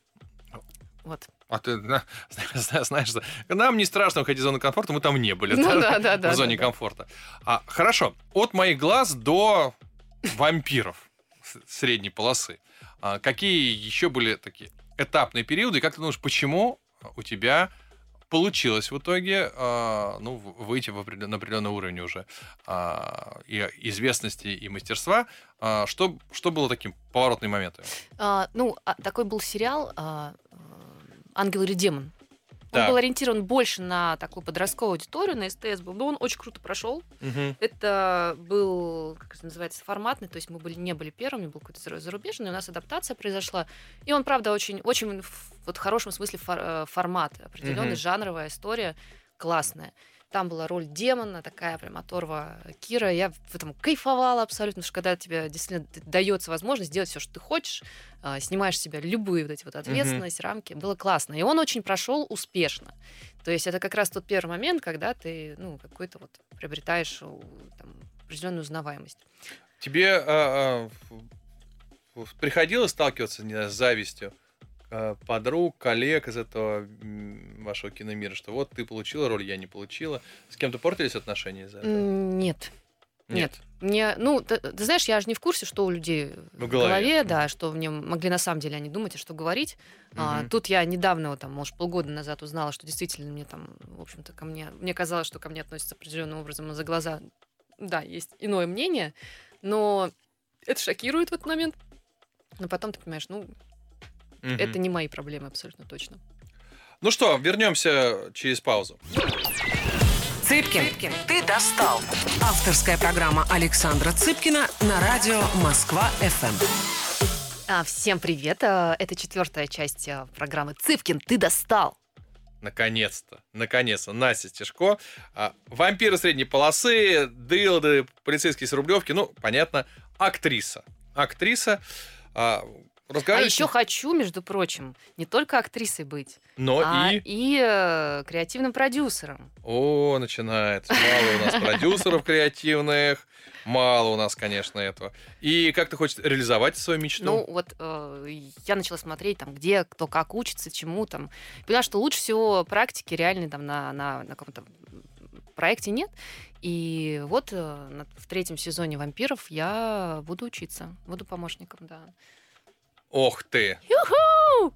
Вот. А ты на- зна- знаешь, нам не страшно выходить из зоны комфорта, мы там не были. Ну да, да, да. в зоне комфорта. А, хорошо. От моих глаз до вампиров средней полосы. А, какие еще были такие этапные периоды? Как ты думаешь, почему у тебя получилось в итоге а, ну, выйти в определен- на определенный уровень уже а, и известности, и мастерства? Что, что было таким поворотным моментом? А, ну, такой был сериал «Ангел или демон». Он был ориентирован больше на такую подростковую аудиторию, на СТС был, но он очень круто прошел. Это был, как это называется, форматный, то есть мы были, не были первыми, был какой-то зару- зарубежный, у нас адаптация произошла. И он, правда, очень, очень в вот, хорошем смысле фор- э, формат, определенный, жанровая история, классная. Там была роль демона, такая прям оторва Кира. Я в этом кайфовала абсолютно, потому что когда тебе действительно дается возможность сделать все, что ты хочешь, а, снимаешь с себя любые вот эти вот ответственность, mm-hmm. рамки, было классно. И он очень прошел успешно. То есть это как раз тот первый момент, когда ты, ну, какой-то вот приобретаешь там, определенную узнаваемость. Тебе а, а, приходилось сталкиваться не, с завистью? Э, подруг, коллег из этого вашего киномира, что вот ты получила роль, я не получила. С кем-то портились отношения из-за этого? Нет. Нет. Мне, ну, ты, ты знаешь, я же не в курсе, что у людей в, в голове, голове да, что мне могли на самом деле они думать, и что говорить. Угу. А, тут я недавно, вот, там, может, полгода назад узнала, что действительно мне там, в общем-то, ко мне, мне казалось, что ко мне относятся определенным образом, за глаза, да, есть иное мнение, но это шокирует в этот момент. Но потом ты понимаешь, ну, Угу. Это не мои проблемы абсолютно точно. Ну что, вернемся через паузу. Цыпкин, Цыпкин, ты достал. Авторская программа Александра Цыпкина на радио Москва-ФМ. А, всем привет. А, это четвертая часть а, программы Цыпкин, ты достал. Наконец-то, наконец-то, Настя Стешко. А, вампиры средней полосы, дылды, полицейские с Рублевки, ну, понятно, актриса. Актриса, а, а еще хочу, между прочим, не только актрисой быть, но а и... и э, креативным продюсером. О, начинается. Мало у нас продюсеров креативных. Мало у нас, конечно, этого. И как ты хочешь реализовать свою мечту? Ну, вот э, я начала смотреть, там, где кто как учится, чему там. Поняла, что лучше всего практики реальной там на, на, на каком-то проекте нет. И вот э, в третьем сезоне «Вампиров» я буду учиться, буду помощником, да. Ох ты!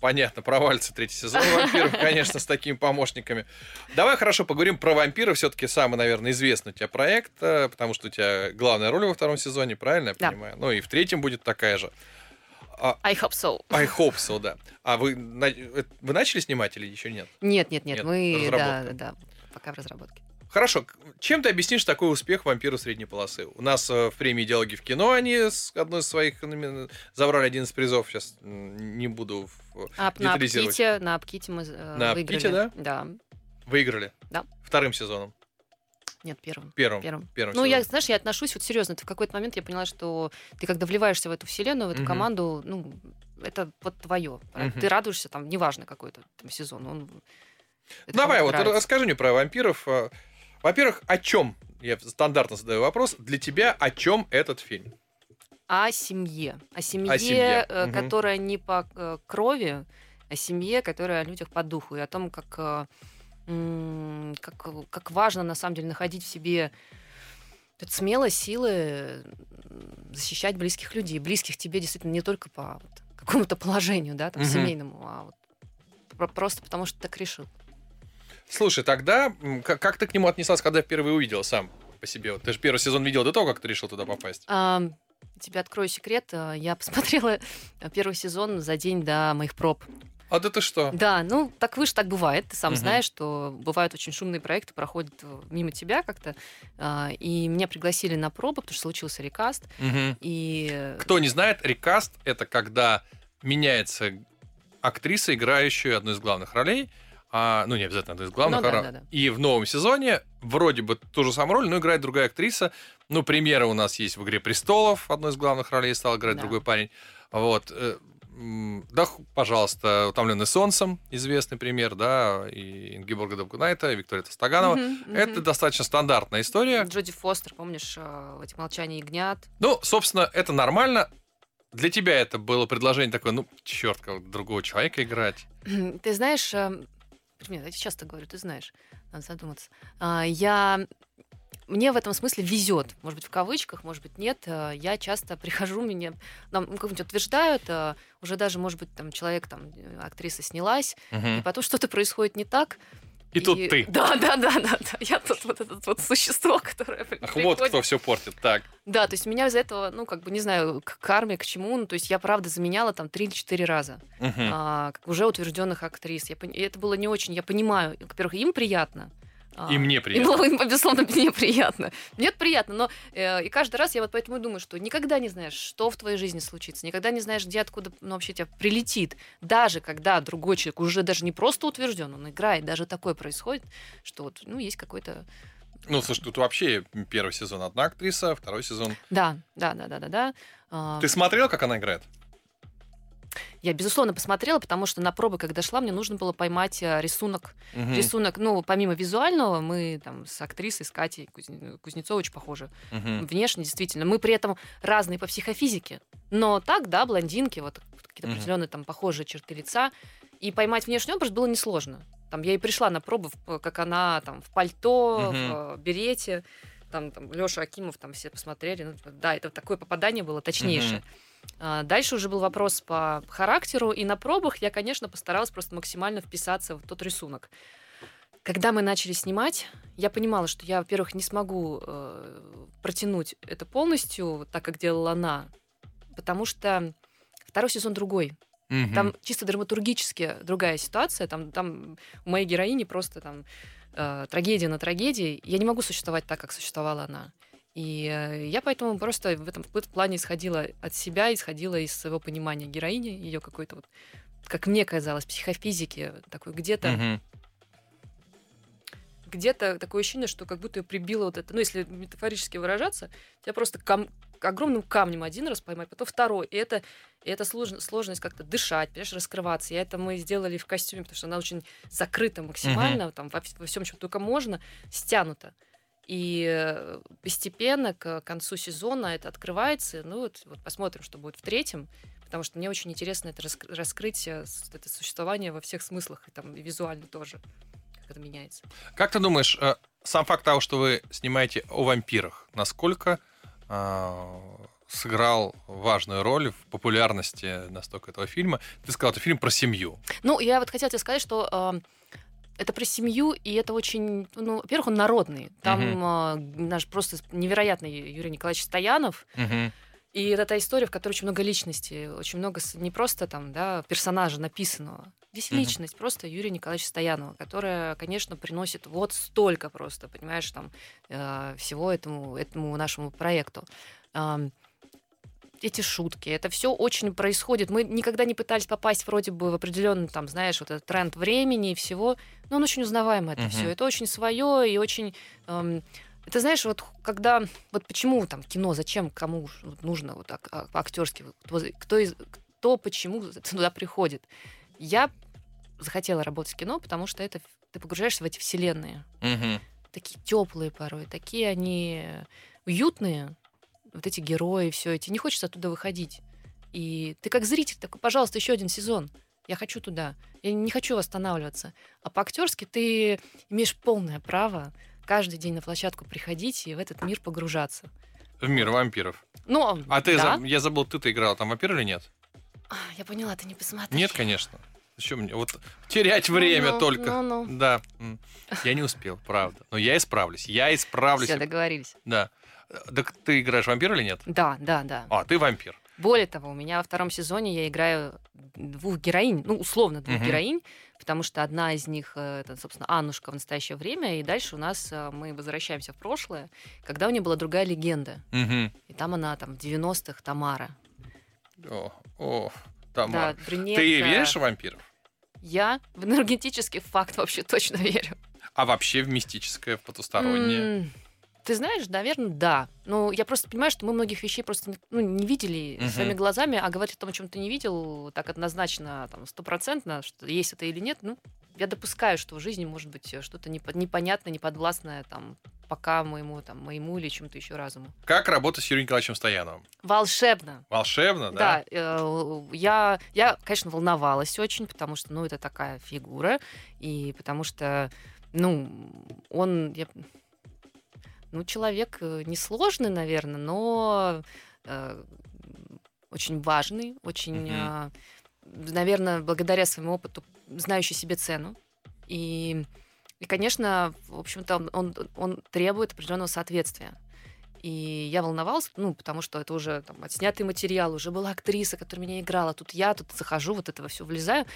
Понятно, провалится третий сезон вампиров, конечно, с такими помощниками. Давай хорошо поговорим про вампиров. Все-таки самый, наверное, известный у тебя проект, э, потому что у тебя главная роль во втором сезоне, правильно я да. понимаю? Ну и в третьем будет такая же. А, I hope so. I hope so, да. А вы, э, вы начали снимать или еще нет? Нет, нет, нет. нет мы, да, да, пока в разработке. Хорошо, чем ты объяснишь такой успех вампира средней полосы? У нас э, в премии «Диалоги в кино» они с одной из своих забрали один из призов. Сейчас не буду а, на Апките, на Апките мы э, на выиграли. Апките, да? Да. Выиграли? Да. Вторым сезоном? Нет, первым. Первым. Первым. первым ну, я, знаешь, я отношусь вот серьезно. В какой-то момент я поняла, что ты когда вливаешься в эту вселенную, в эту угу. команду, ну, это вот твое. Угу. Ты радуешься, там, неважно какой то там сезон. Он, Давай, вот нравится. расскажи мне про вампиров. Во-первых, о чем? Я стандартно задаю вопрос. Для тебя о чем этот фильм? О семье. О семье, о семье. Угу. которая не по э, крови, о семье, которая о людях по духу. И о том, как, э, как, как важно на самом деле находить в себе это смелость, силы защищать близких людей. Близких тебе действительно не только по вот, какому-то положению, да, там, угу. семейному, а вот просто потому, что ты так решил. Слушай, тогда как, ты к нему отнеслась, когда впервые увидел сам по себе? Вот, ты же первый сезон видел до того, как ты решил туда попасть. А, тебе открою секрет. Э, я посмотрела первый сезон за день до моих проб. А да ты что? Да, ну так выше так бывает. Ты сам угу. знаешь, что бывают очень шумные проекты, проходят э, мимо тебя как-то. А, и меня пригласили на пробу, потому что случился рекаст. Угу. И... Кто не знает, рекаст это когда меняется актриса, играющая одну из главных ролей а, ну не обязательно одну из главных. Ну, да, да, да. И в новом сезоне вроде бы ту же самую роль, но играет другая актриса. Ну, примеры у нас есть в «Игре престолов», одной из главных ролей стал играть да. другой парень. Вот. Э, да, пожалуйста, «Утомленный солнцем», известный пример, да, и Ингеборга Довгунайта, и Виктория Тостоганова. Угу, Это угу. достаточно стандартная история. Джоди Фостер, помнишь, э, «Эти молчания ягнят»? Ну, собственно, это нормально. Для тебя это было предложение такое, ну, черт, другого человека играть. Ты знаешь, Пример, я часто говорю, ты знаешь, надо задуматься. А, я мне в этом смысле везет, может быть, в кавычках, может быть, нет. А, я часто прихожу, мне нам как-нибудь утверждают, а, уже даже, может быть, там человек, там, актриса снялась, угу. и потом что-то происходит не так, и, и тут ты. Да, да, да, да, да. Я тут вот это вот существо, которое Ах, приходит. вот кто все портит, так. Да, то есть меня из-за этого, ну, как бы, не знаю, к карме, к чему, ну, то есть я, правда, заменяла там три или четыре раза угу. а, уже утвержденных актрис. Я, и это было не очень, я понимаю, во-первых, им приятно, А, И мне И приятно. было, безусловно, мне приятно. Мне это приятно, но э, и каждый раз я вот поэтому и думаю, что никогда не знаешь, что в твоей жизни случится, никогда не знаешь, где, откуда ну, вообще тебя прилетит. Даже когда другой человек уже даже не просто утвержден, он играет, даже такое происходит, что вот, ну, есть какой-то... Ну, слушай, тут вообще первый сезон одна актриса, второй сезон. Да, да, да, да, да, да. А, Ты смотрел, как она играет? Я, безусловно, посмотрела, потому что на пробы, когда шла, мне нужно было поймать э, рисунок. Мгм. Рисунок, ну, помимо визуального, мы там с актрисой, с Катей Кузне- Кузнецовой очень похожи. Мгм. Внешне, действительно. Мы при этом разные по психофизике. Но так, да, блондинки, вот какие-то Мгм. определенные там похожие черты лица. И поймать внешний образ было несложно. Там я и пришла на пробу, в- как она там в пальто, Мгм. в э, берете. Там, там Леша Акимов, там все посмотрели. Ну, да, это такое попадание было точнейшее. А, Дальше уже был вопрос по характеру, и на пробах я, конечно, постаралась просто максимально вписаться в тот рисунок. Когда мы начали снимать, я понимала, что я, во-первых, не смогу э, протянуть это полностью, так как делала она, потому что второй сезон другой. Мгм. Там чисто драматургически другая ситуация. Там, там у моей героини просто там э, трагедия на трагедии. Я не могу существовать так, как существовала она. И э, я поэтому просто в этом, плане исходила от себя, исходила из своего понимания героини, ее какой-то вот, как мне казалось, психофизики, такой где-то Мгм. где-то такое ощущение, что как будто ее прибило вот это, ну, если метафорически выражаться, тебя просто кам- огромным камнем один раз поймать, потом второй. И это, и это слож- сложность как-то дышать, понимаешь, раскрываться. И это мы сделали в костюме, потому что она очень закрыта максимально, там, во, во всем, чем только можно, стянута. И постепенно к концу сезона это открывается. Ну, вот, вот посмотрим, что будет в третьем. Потому что мне очень интересно это раск- раскрыть, э, это существование во всех смыслах, и, там, и визуально тоже, как это меняется. Как ты думаешь, э, сам факт того, что вы снимаете о вампирах, насколько э, сыграл важную роль в популярности настолько этого фильма? Ты сказал, это фильм про семью. Ну, я вот хотела тебе сказать, что э, это про семью, и это очень, ну, во-первых, он народный. Там э, наш просто невероятный Юрий Николаевич Стоянов, Мгм. и это та история, в которой очень много личности, очень много не просто там, да, персонажа написанного. Здесь Мгм. личность просто Юрия Николаевича Стоянова, которая, конечно, приносит вот столько просто, понимаешь, там э, всего этому, этому нашему проекту. Ам, эти шутки, это все очень происходит. Мы никогда не пытались попасть вроде бы в определенный, там, знаешь, вот этот тренд времени и всего, но он очень узнаваемый это Мгм. все. Это очень свое и очень эм, это знаешь, вот когда вот почему там кино, зачем кому нужно вот ак- а- актерски, вот кто, кто, из- кто почему туда приходит. Я захотела работать в кино, потому что это ты погружаешься в эти вселенные, Мгм. такие теплые порой, такие они уютные, вот эти герои, все эти, не хочется оттуда выходить. И ты как зритель такой, пожалуйста, еще один сезон. Я хочу туда. Я не хочу восстанавливаться. А по-актерски ты имеешь полное право каждый день на площадку приходить и в этот мир погружаться. В мир вампиров. Ну, А ты, да. я забыл, ты-то играла там вампир или нет? А, Я поняла, ты не посмотрел. Нет, конечно. Зачем мне? Вот терять время Ну-ну, только. ну-ну. Да. М. Я не успел, правда. Но я исправлюсь. Я исправлюсь. Все, договорились. Да. Так ты играешь вампира или нет? Да, да, да. А, ты вампир. Более того, у меня во втором сезоне я играю двух героинь, ну, условно, двух Мгм. героинь, потому что одна из них, э, это, собственно, Аннушка в настоящее время, и дальше у нас э, мы возвращаемся в прошлое, когда у нее была другая легенда, Мгм. и там она, там, в 90-х, Тамара. О, о, Тамара. Да, брюнетка. Ты веришь в вампиров? Я в энергетический факт вообще точно верю. А вообще в мистическое, в потустороннее? М, Ты знаешь, наверное, да. Ну, я просто понимаю, что мы многих вещей просто ну, не видели Мгм. своими глазами, а говорить о том, о чем ты не видел, так однозначно, там, стопроцентно, что есть это или нет, ну, я допускаю, что в жизни может быть э, что-то непо- непонятное, неподвластное, там, пока моему, там, моему или чему-то еще разуму. Как работать с Юрием Николаевичем Стояновым? Волшебно. Волшебно, да? Да, э, я, я, конечно, волновалась очень, потому что, ну, это такая фигура, и потому что, ну, он, я- ну, человек э, несложный, наверное, но э, очень важный, очень, Мгм. наверное, благодаря своему опыту, знающий себе цену. И, и конечно, в общем-то, он- он, он требует определенного соответствия. И я волновалась, ну, потому что это уже там, отснятый материал, уже была актриса, которая меня играла. Тут я, тут захожу, вот этого все влезаю.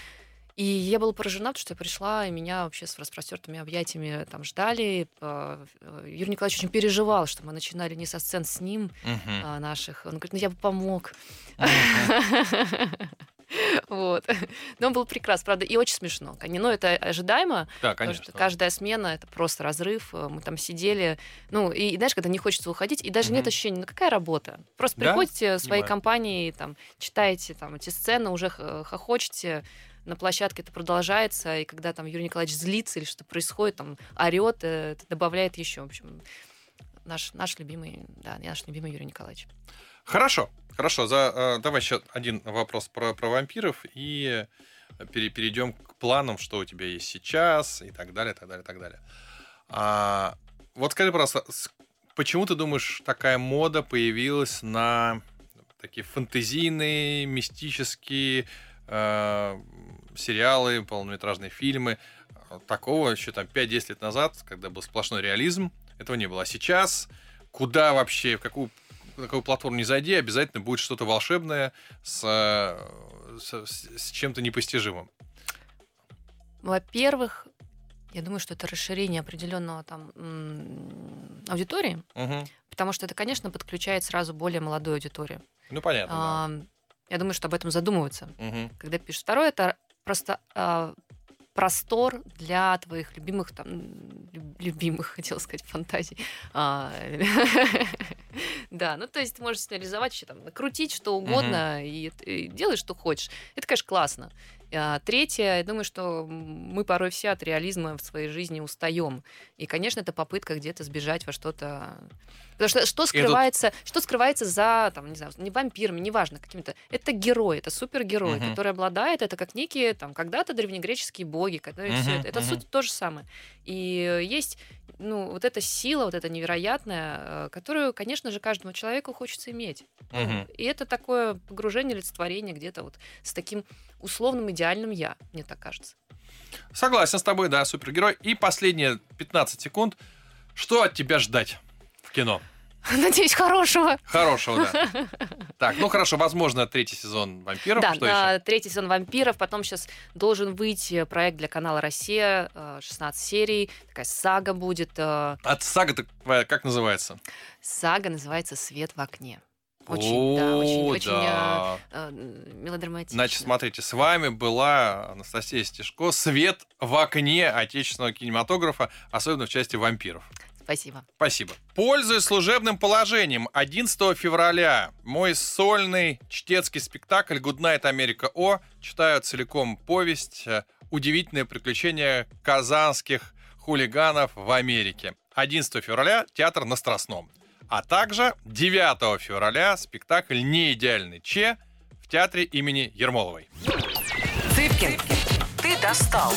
И я была поражена, потому что я пришла, и меня вообще с распростертыми объятиями там ждали. А, э, Юрий Николаевич очень переживал, что мы начинали не со сцен с ним а, наших. Он говорит, ну я бы помог. Мгм. Вот. Но он был прекрасен, правда, и очень смешно. Но это ожидаемо, Да, конечно. что каждая смена — это просто разрыв. Мы там сидели, ну, и, знаешь, когда не хочется уходить, и даже нет Мгм. ощущения, ну, какая работа? Просто Да, приходите в своей понимаю. компании, там, читаете там эти сцены, уже хохочете, на площадке это продолжается, и когда там Юрий Николаевич злится или что происходит, там, орет, это добавляет еще. В общем, наш, наш любимый, да, наш любимый Юрий Николаевич. Хорошо, хорошо. За, э, давай еще один вопрос про, про вампиров и пере- перейдем к планам, что у тебя есть сейчас и так далее, так далее, так далее. А, вот скажи, с- почему ты думаешь, такая мода появилась на такие фантазийные, мистические э, сериалы, полнометражные фильмы? Такого еще там 5-10 лет назад, когда был сплошной реализм, этого не было. А сейчас куда вообще, в какую на какую платформу не зайди, обязательно будет что-то волшебное с, э, с, с чем-то непостижимым. Во-первых, я думаю, что это расширение определенного там аудитории, Мгм. потому что это, конечно, подключает сразу более молодую аудиторию. Ну, понятно. да. Я думаю, что об этом задумываются, Мгм. когда пишешь. Второе это просто а, простор для твоих любимых там лю- любимых, хотела сказать, фантазий. А, Да, ну то есть ты можешь реализовать, вообще там накрутить что угодно и, и делай, что хочешь. Это, конечно, классно. А, Третье, я думаю, что мы порой все от реализма в своей жизни устаем. И, конечно, это попытка где-то сбежать во что-то. Потому что что скрывается, что скрывается за, там, не знаю, не вампирами, неважно, какими-то. Это герой, это супергерой, Мгм. который обладает, это как некие, там, когда-то древнегреческие боги, которые все Мгм, это. Это мгм. суть то же самое. И есть, ну, вот эта сила, вот эта невероятная, э, которую, конечно же, каждому человеку хочется иметь. Мгм. И это такое погружение, олицетворение где-то вот с таким условным идеальным я, мне так кажется. Согласен с тобой, да, супергерой. И последние 15 секунд. Что от тебя ждать в кино? Надеюсь, хорошего. Хорошего, да. Так, ну хорошо, возможно, третий сезон вампиров. Да, Что а, еще? третий сезон «Вампиров», потом сейчас должен выйти проект для канала «Россия», э, 16 серий, такая сага будет. э, От сага твоя как называется? Сага называется «Свет в окне». Очень, да, очень, О, очень да. э, э, мелодраматично. Значит, смотрите, с вами была Анастасия Стешко. Свет в окне отечественного кинематографа, особенно в части вампиров. Спасибо. Спасибо. Пользуясь служебным положением, 11 февраля мой сольный чтецкий спектакль «Goodnight Америка О» читаю целиком повесть «Удивительное приключение казанских хулиганов в Америке». 11 февраля театр на Страстном. А также 9 февраля спектакль «Неидеальный Че» в театре имени Ермоловой. Цыпкин, ты достал.